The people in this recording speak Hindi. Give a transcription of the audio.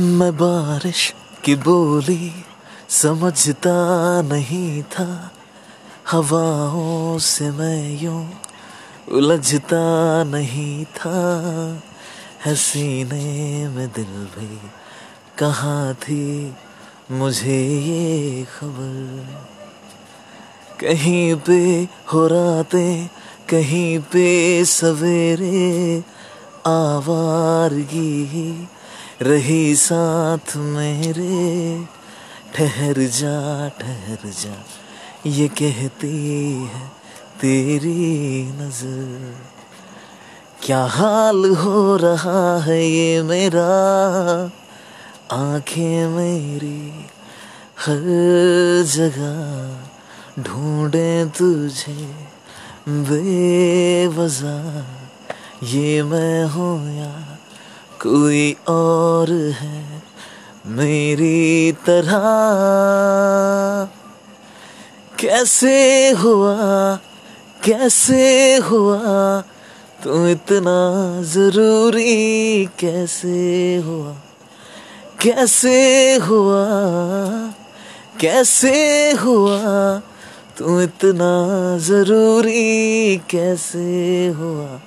मैं बारिश की बोली समझता नहीं था। हवाओं से मैं यूँ उलझता नहीं था। हसीने में दिल भी कहाँ थी मुझे ये खबर? कहीं पे हो रातें, कहीं पे सवेरे, आवारगी रही साथ मेरे, ठहर जा ठहर जा। ये कहती है तेरी नज़र। क्या हाल हो रहा है ये मेरा? आँखें मेरी हर जगह ढूंढे तुझे बेवजह। ये मैं हूँ या कोई और है मेरी तरह। कैसे हुआ कैसे हुआ, तू इतना ज़रूरी कैसे हुआ? कैसे हुआ कैसे हुआ, तू इतना ज़रूरी कैसे हुआ?